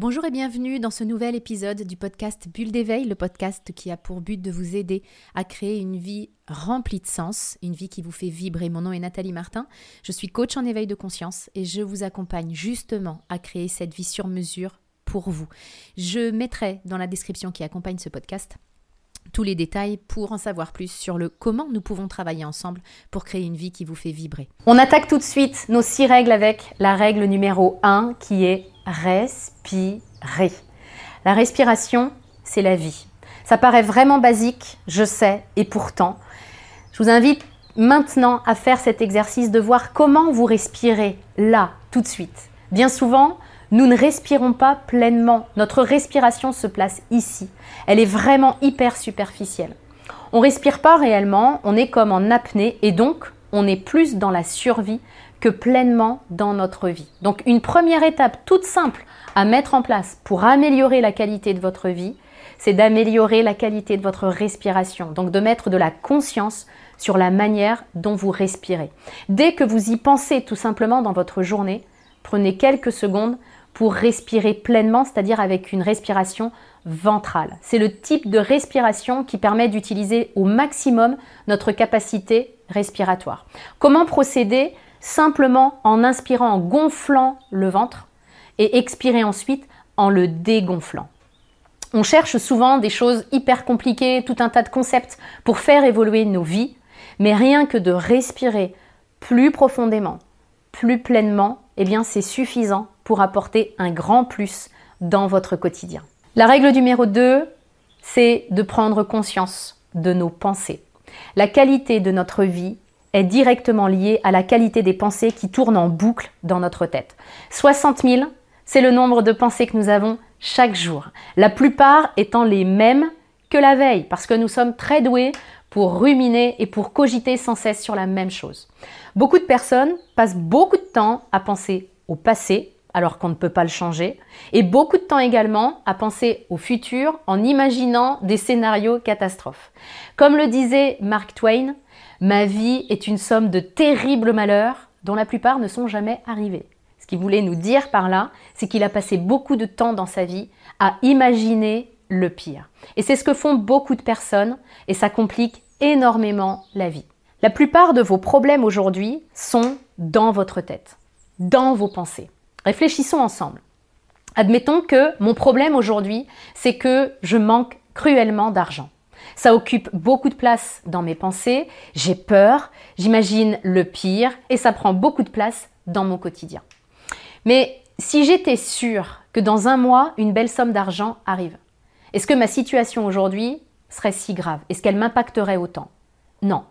Bonjour et bienvenue dans ce nouvel épisode du podcast Bulle d'éveil, le podcast qui a pour but de vous aider à créer une vie remplie de sens, une vie qui vous fait vibrer. Mon nom est Nathalie Martin, je suis coach en éveil de conscience et je vous accompagne justement à créer cette vie sur mesure pour vous. Je mettrai dans la description qui accompagne ce podcast tous les détails pour en savoir plus sur le comment nous pouvons travailler ensemble pour créer une vie qui vous fait vibrer. On attaque tout de suite nos six règles avec la règle numéro 1 qui est respirer. La respiration, c'est la vie. Ça paraît vraiment basique, je sais, et pourtant, je vous invite maintenant à faire cet exercice de voir comment vous respirez là, tout de suite. Bien souvent, nous ne respirons pas pleinement. Notre respiration se place ici. Elle est vraiment hyper superficielle. On respire pas réellement, on est comme en apnée et donc on est plus dans la survie que pleinement dans notre vie. Donc une première étape toute simple à mettre en place pour améliorer la qualité de votre vie, c'est d'améliorer la qualité de votre respiration, donc de mettre de la conscience sur la manière dont vous respirez. Dès que vous y pensez tout simplement dans votre journée, prenez quelques secondes pour respirer pleinement, c'est-à-dire avec une respiration ventrale. C'est le type de respiration qui permet d'utiliser au maximum notre capacité respiratoire. Comment procéder Simplement en inspirant, en gonflant le ventre et expirer ensuite en le dégonflant. On cherche souvent des choses hyper compliquées, tout un tas de concepts pour faire évoluer nos vies, mais rien que de respirer plus profondément, plus pleinement, eh bien c'est suffisant pour apporter un grand plus dans votre quotidien. La règle numéro 2, c'est de prendre conscience de nos pensées. La qualité de notre vie est directement liée à la qualité des pensées qui tournent en boucle dans notre tête. 60 000, c'est le nombre de pensées que nous avons chaque jour. La plupart étant les mêmes que la veille, parce que nous sommes très doués pour ruminer et pour cogiter sans cesse sur la même chose. Beaucoup de personnes passent beaucoup de temps à penser au passé, alors qu'on ne peut pas le changer, et beaucoup de temps également à penser au futur en imaginant des scénarios catastrophes. Comme le disait Mark Twain, ma vie est une somme de terribles malheurs dont la plupart ne sont jamais arrivés. Ce qu'il voulait nous dire par là, c'est qu'il a passé beaucoup de temps dans sa vie à imaginer le pire. Et c'est ce que font beaucoup de personnes et ça complique énormément la vie. La plupart de vos problèmes aujourd'hui sont dans votre tête, dans vos pensées. Réfléchissons ensemble. Admettons que mon problème aujourd'hui, c'est que je manque cruellement d'argent. Ça occupe beaucoup de place dans mes pensées, j'ai peur, j'imagine le pire et ça prend beaucoup de place dans mon quotidien. Mais si j'étais sûre que dans un mois, une belle somme d'argent arrive, est-ce que ma situation aujourd'hui serait si grave? Est-ce qu'elle m'impacterait autant? Non.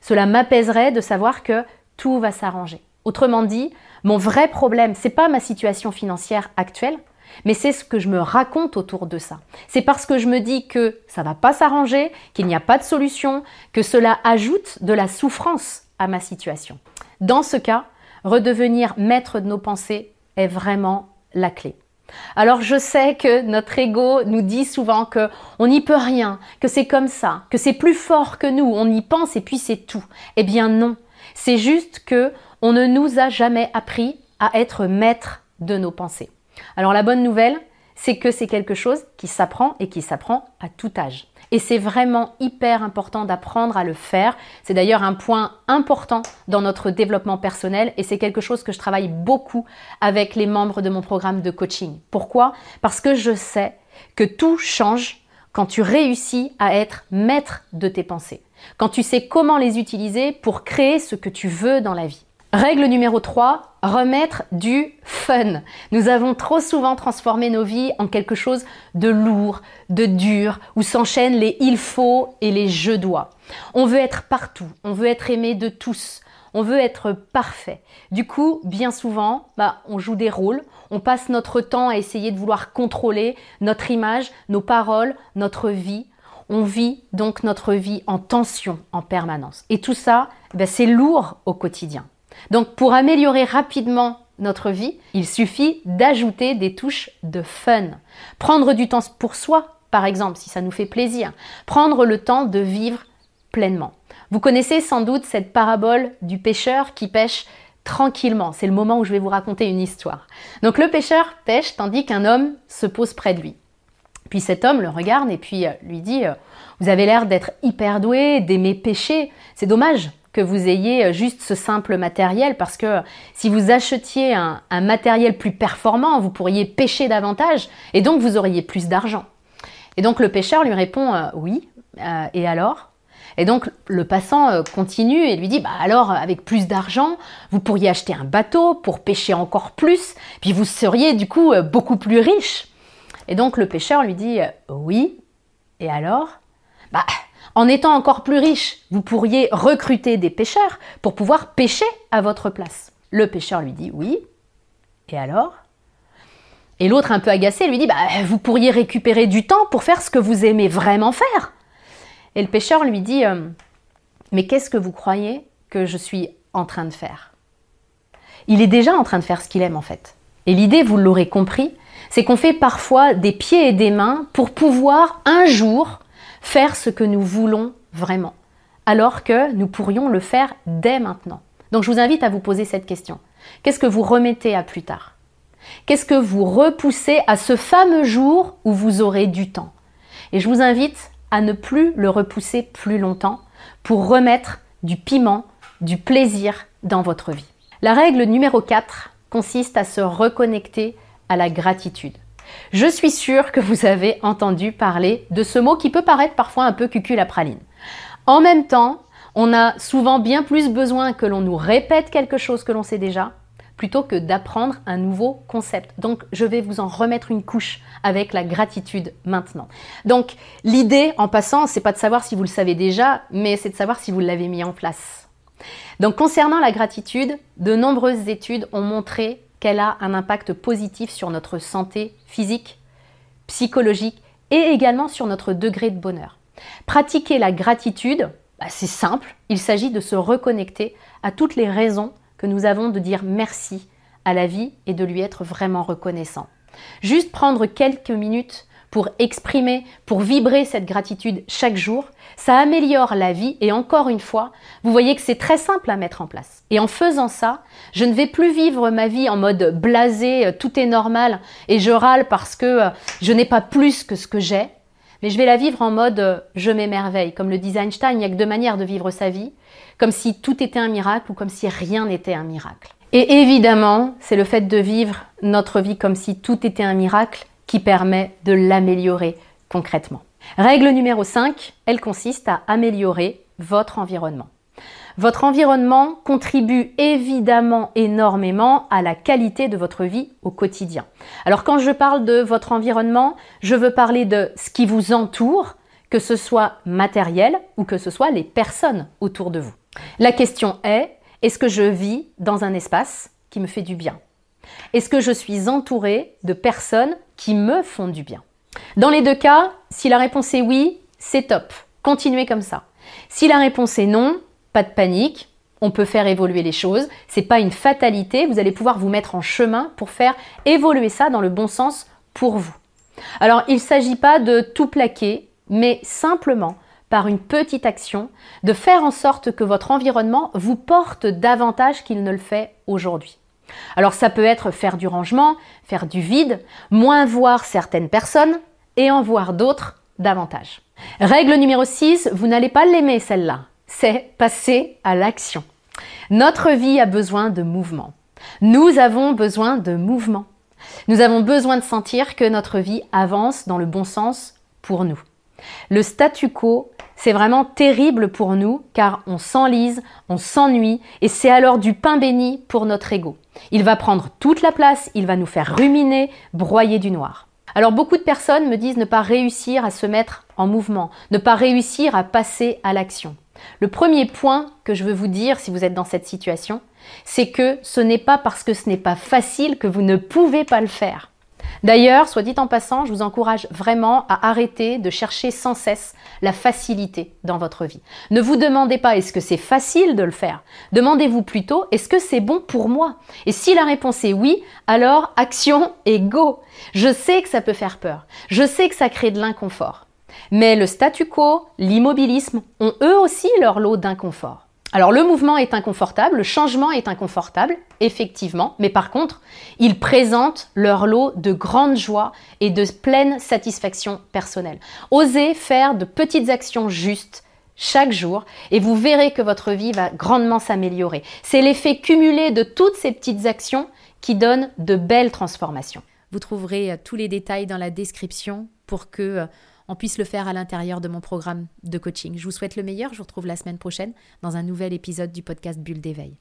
Cela m'apaiserait de savoir que tout va s'arranger. Autrement dit, mon vrai problème, c'est pas ma situation financière actuelle, mais c'est ce que je me raconte autour de ça. C'est parce que je me dis que ça va pas s'arranger, qu'il n'y a pas de solution, que cela ajoute de la souffrance à ma situation. Dans ce cas, redevenir maître de nos pensées est vraiment la clé. Alors je sais que notre ego nous dit souvent que on n'y peut rien, que c'est comme ça, que c'est plus fort que nous, on y pense et puis c'est tout. Eh bien non, c'est juste que on ne nous a jamais appris à être maître de nos pensées. Alors la bonne nouvelle, c'est que c'est quelque chose qui s'apprend et qui s'apprend à tout âge. Et c'est vraiment hyper important d'apprendre à le faire. C'est d'ailleurs un point important dans notre développement personnel et c'est quelque chose que je travaille beaucoup avec les membres de mon programme de coaching. Pourquoi? Parce que je sais que tout change quand tu réussis à être maître de tes pensées, quand tu sais comment les utiliser pour créer ce que tu veux dans la vie. Règle numéro 3, remettre du fun. Nous avons trop souvent transformé nos vies en quelque chose de lourd, de dur, où s'enchaînent les il faut et les je dois. On veut être partout, on veut être aimé de tous, on veut être parfait. Du coup, bien souvent, bah, on joue des rôles, on passe notre temps à essayer de vouloir contrôler notre image, nos paroles, notre vie. On vit donc notre vie en tension en permanence. Et tout ça, bah, c'est lourd au quotidien. Donc pour améliorer rapidement notre vie, il suffit d'ajouter des touches de fun. Prendre du temps pour soi, par exemple, si ça nous fait plaisir. Prendre le temps de vivre pleinement. Vous connaissez sans doute cette parabole du pêcheur qui pêche tranquillement. C'est le moment où je vais vous raconter une histoire. Donc le pêcheur pêche tandis qu'un homme se pose près de lui. Puis cet homme le regarde et puis euh, lui dit euh, Vous avez l'air d'être hyper doué, d'aimer pêcher. C'est dommage que vous ayez euh, juste ce simple matériel parce que si vous achetiez un, matériel plus performant, vous pourriez pêcher davantage et donc vous auriez plus d'argent. Et donc le pêcheur lui répond Oui, et alors? Et donc le passant continue et lui dit bah alors avec plus d'argent, vous pourriez acheter un bateau pour pêcher encore plus, puis vous seriez du coup beaucoup plus riche. Et donc le pêcheur lui dit Oui, et alors? Bah, en étant encore plus riche, vous pourriez recruter des pêcheurs pour pouvoir pêcher à votre place. Le pêcheur lui dit Oui, et alors? Et l'autre, un peu agacé, lui dit Bah, vous pourriez récupérer du temps pour faire ce que vous aimez vraiment faire. Et le pêcheur lui dit euh, Mais qu'est-ce que vous croyez que je suis en train de faire? Il est déjà en train de faire ce qu'il aime en fait. Et l'idée, vous l'aurez compris, c'est qu'on fait parfois des pieds et des mains pour pouvoir un jour faire ce que nous voulons vraiment, alors que nous pourrions le faire dès maintenant. Donc je vous invite à vous poser cette question. Qu'est-ce que vous remettez à plus tard? Qu'est-ce que vous repoussez à ce fameux jour où vous aurez du temps? Et je vous invite à ne plus le repousser plus longtemps pour remettre du piment, du plaisir dans votre vie. La règle numéro 4 consiste à se reconnecter à la gratitude. Je suis sûre que vous avez entendu parler de ce mot qui peut paraître parfois un peu cucul à praline. En même temps, on a souvent bien plus besoin que l'on nous répète quelque chose que l'on sait déjà plutôt que d'apprendre un nouveau concept. Donc, je vais vous en remettre une couche avec la gratitude maintenant. Donc, l'idée, en passant, c'est pas de savoir si vous le savez déjà, mais c'est de savoir si vous l'avez mis en place. Donc, concernant la gratitude, de nombreuses études ont montré qu'elle a un impact positif sur notre santé physique, psychologique et également sur notre degré de bonheur. Pratiquer la gratitude, bah, c'est simple, il s'agit de se reconnecter à toutes les raisons que nous avons de dire merci à la vie et de lui être vraiment reconnaissant. Juste prendre quelques minutes pour exprimer, pour vibrer cette gratitude chaque jour, ça améliore la vie et encore une fois, vous voyez que c'est très simple à mettre en place. Et en faisant ça, je ne vais plus vivre ma vie en mode blasé, euh, tout est normal et je râle parce que euh, je n'ai pas plus que ce que j'ai, mais je vais la vivre en mode euh, je m'émerveille. Comme le dit Einstein, il n'y a que deux manières de vivre sa vie, comme si tout était un miracle ou comme si rien n'était un miracle. Et évidemment, c'est le fait de vivre notre vie comme si tout était un miracle qui permet de l'améliorer concrètement. Règle numéro 5, elle consiste à améliorer votre environnement. Votre environnement contribue évidemment énormément à la qualité de votre vie au quotidien. Alors quand je parle de votre environnement, je veux parler de ce qui vous entoure, que ce soit matériel ou que ce soit les personnes autour de vous. La question est, est-ce que je vis dans un espace qui me fait du bien? Est-ce que je suis entourée de personnes qui me font du bien. Dans les deux cas, si la réponse est oui, c'est top. Continuez comme ça. Si la réponse est non, pas de panique. On peut faire évoluer les choses. C'est pas une fatalité. Vous allez pouvoir vous mettre en chemin pour faire évoluer ça dans le bon sens pour vous. Alors, il ne s'agit pas de tout plaquer, mais simplement par une petite action, de faire en sorte que votre environnement vous porte davantage qu'il ne le fait aujourd'hui. Alors ça peut être faire du rangement, faire du vide, moins voir certaines personnes et en voir d'autres davantage. Règle numéro 6, vous n'allez pas l'aimer celle-là, c'est passer à l'action. Notre vie a besoin de mouvement. Nous avons besoin de mouvement. Nous avons besoin de sentir que notre vie avance dans le bon sens pour nous. Le statu quo, c'est vraiment terrible pour nous car on s'enlise, on s'ennuie et c'est alors du pain béni pour notre ego. Il va prendre toute la place, il va nous faire ruminer, broyer du noir. Alors beaucoup de personnes me disent ne pas réussir à se mettre en mouvement, ne pas réussir à passer à l'action. Le premier point que je veux vous dire si vous êtes dans cette situation, c'est que ce n'est pas parce que ce n'est pas facile que vous ne pouvez pas le faire. D'ailleurs, soit dit en passant, je vous encourage vraiment à arrêter de chercher sans cesse la facilité dans votre vie. Ne vous demandez pas est-ce que c'est facile de le faire? Demandez-vous plutôt est-ce que c'est bon pour moi? Et si la réponse est oui, alors action et go. Je sais que ça peut faire peur. Je sais que ça crée de l'inconfort. Mais le statu quo, l'immobilisme ont eux aussi leur lot d'inconfort. Alors le mouvement est inconfortable, le changement est inconfortable, effectivement, mais par contre, ils présentent leur lot de grande joie et de pleine satisfaction personnelle. Osez faire de petites actions justes chaque jour et vous verrez que votre vie va grandement s'améliorer. C'est l'effet cumulé de toutes ces petites actions qui donne de belles transformations. Vous trouverez euh, tous les détails dans la description pour que euh, on puisse le faire à l'intérieur de mon programme de coaching. Je vous souhaite le meilleur. Je vous retrouve la semaine prochaine dans un nouvel épisode du podcast Bulle d'éveil.